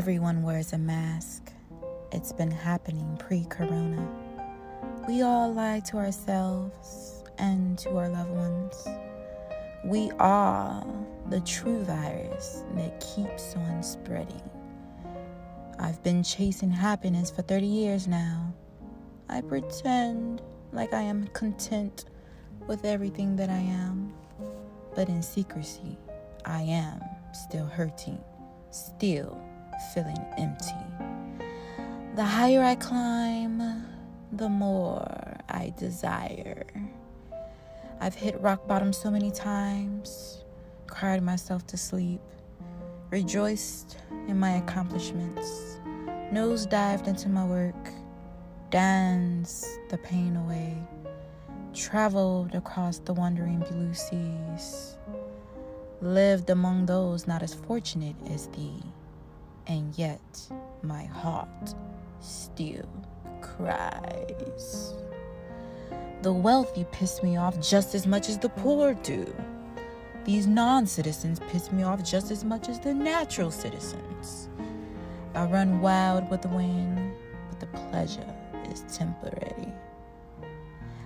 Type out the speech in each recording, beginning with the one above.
Everyone wears a mask. It's been happening pre corona. We all lie to ourselves and to our loved ones. We are the true virus that keeps on spreading. I've been chasing happiness for 30 years now. I pretend like I am content with everything that I am, but in secrecy, I am still hurting, still feeling empty. The higher I climb, the more I desire. I've hit rock bottom so many times, cried myself to sleep, rejoiced in my accomplishments, nose dived into my work, danced the pain away, traveled across the wandering blue seas, lived among those not as fortunate as thee, and yet my heart still cries. The wealthy piss me off just as much as the poor do. These non citizens piss me off just as much as the natural citizens. I run wild with the wind, but the pleasure is temporary.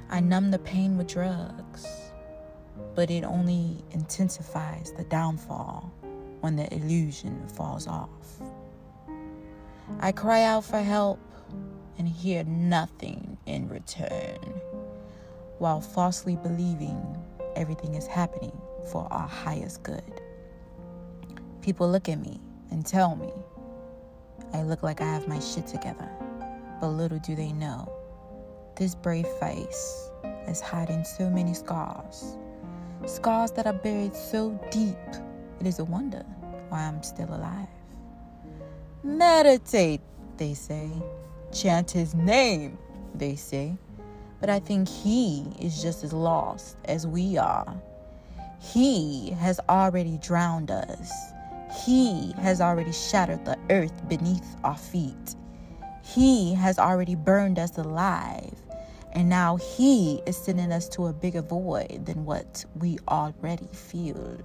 I numb the pain with drugs, but it only intensifies the downfall when the illusion falls off. I cry out for help and hear nothing in return, while falsely believing everything is happening for our highest good. People look at me and tell me I look like I have my shit together, but little do they know this brave face is hiding so many scars. Scars that are buried so deep, it is a wonder why I'm still alive. Meditate, they say. Chant his name, they say. But I think he is just as lost as we are. He has already drowned us. He has already shattered the earth beneath our feet. He has already burned us alive. And now He is sending us to a bigger void than what we already feel.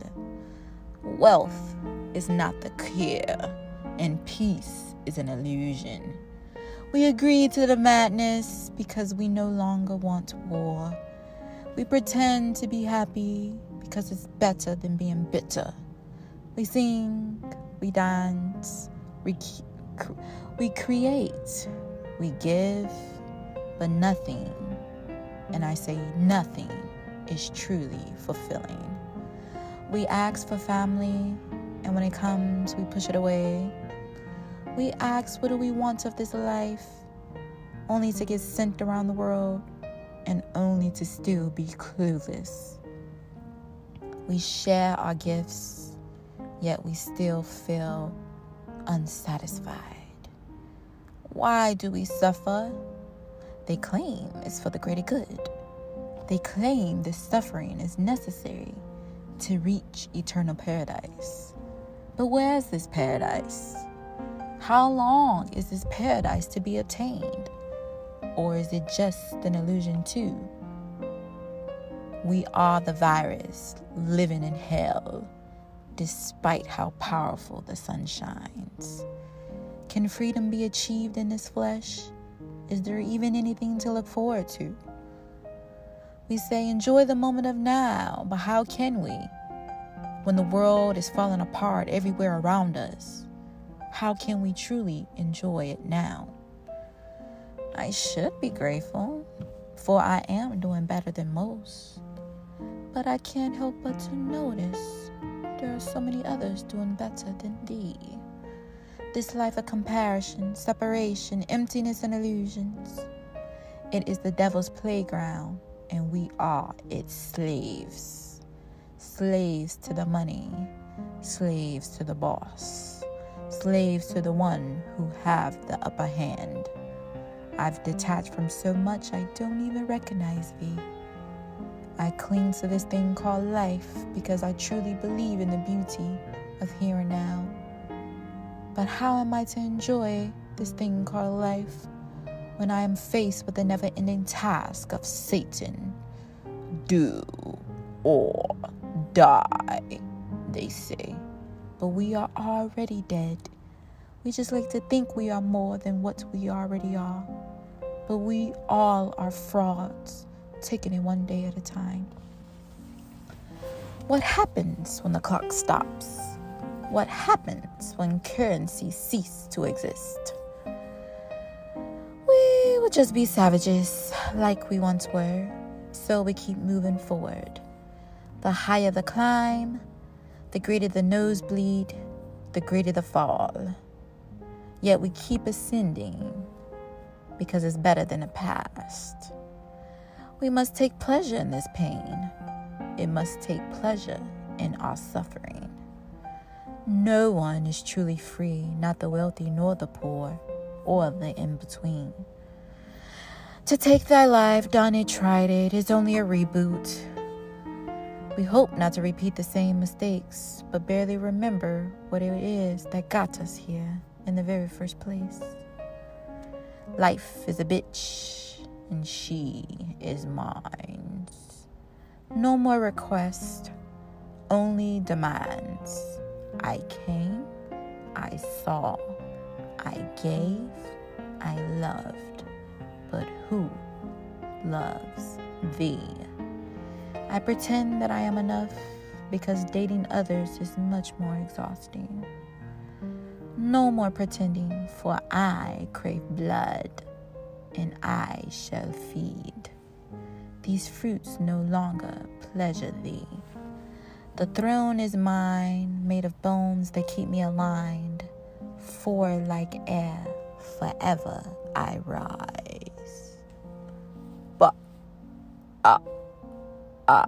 Wealth is not the cure, and peace is an illusion. We agree to the madness because we no longer want war. We pretend to be happy because it's better than being bitter. We sing, we dance, we, we create, we give, but nothing, and I say nothing, is truly fulfilling. We ask for family, and when it comes, we push it away. We ask, What do we want of this life? Only to get sent around the world and only to still be clueless. We share our gifts, yet we still feel unsatisfied. Why do we suffer? They claim it's for the greater good. They claim this suffering is necessary to reach eternal paradise. But where is this paradise? How long is this paradise to be attained? Or is it just an illusion, too? We are the virus living in hell, despite how powerful the sun shines. Can freedom be achieved in this flesh? Is there even anything to look forward to? We say, enjoy the moment of now, but how can we? When the world is falling apart everywhere around us, how can we truly enjoy it now? I should be grateful, for I am doing better than most. But I can't help but to notice there are so many others doing better than thee. This life of comparison, separation, emptiness, and illusions. It is the devil's playground, and we are its slaves. Slaves to the money, slaves to the boss, slaves to the one who have the upper hand. I've detached from so much I don't even recognize thee. I cling to this thing called life because I truly believe in the beauty of here and now. But how am I to enjoy this thing called life when I am faced with the never ending task of Satan? Do or die, they say. But we are already dead. We just like to think we are more than what we already are. But we all are frauds, taking it one day at a time. What happens when the clock stops? What happens when currency ceases to exist? We will just be savages like we once were, so we keep moving forward. The higher the climb, the greater the nosebleed, the greater the fall. Yet we keep ascending because it's better than the past. We must take pleasure in this pain. It must take pleasure in our suffering. No one is truly free, not the wealthy nor the poor, or the in between. To take thy life, done it, tried it, is only a reboot. We hope not to repeat the same mistakes, but barely remember what it is that got us here in the very first place. Life is a bitch, and she is mine. No more requests, only demands. I came, I saw, I gave, I loved. But who loves thee? I pretend that I am enough because dating others is much more exhausting. No more pretending, for I crave blood, and I shall feed. These fruits no longer pleasure thee. The throne is mine, made of bones that keep me aligned, for like air, forever I rise. But, ah, あ。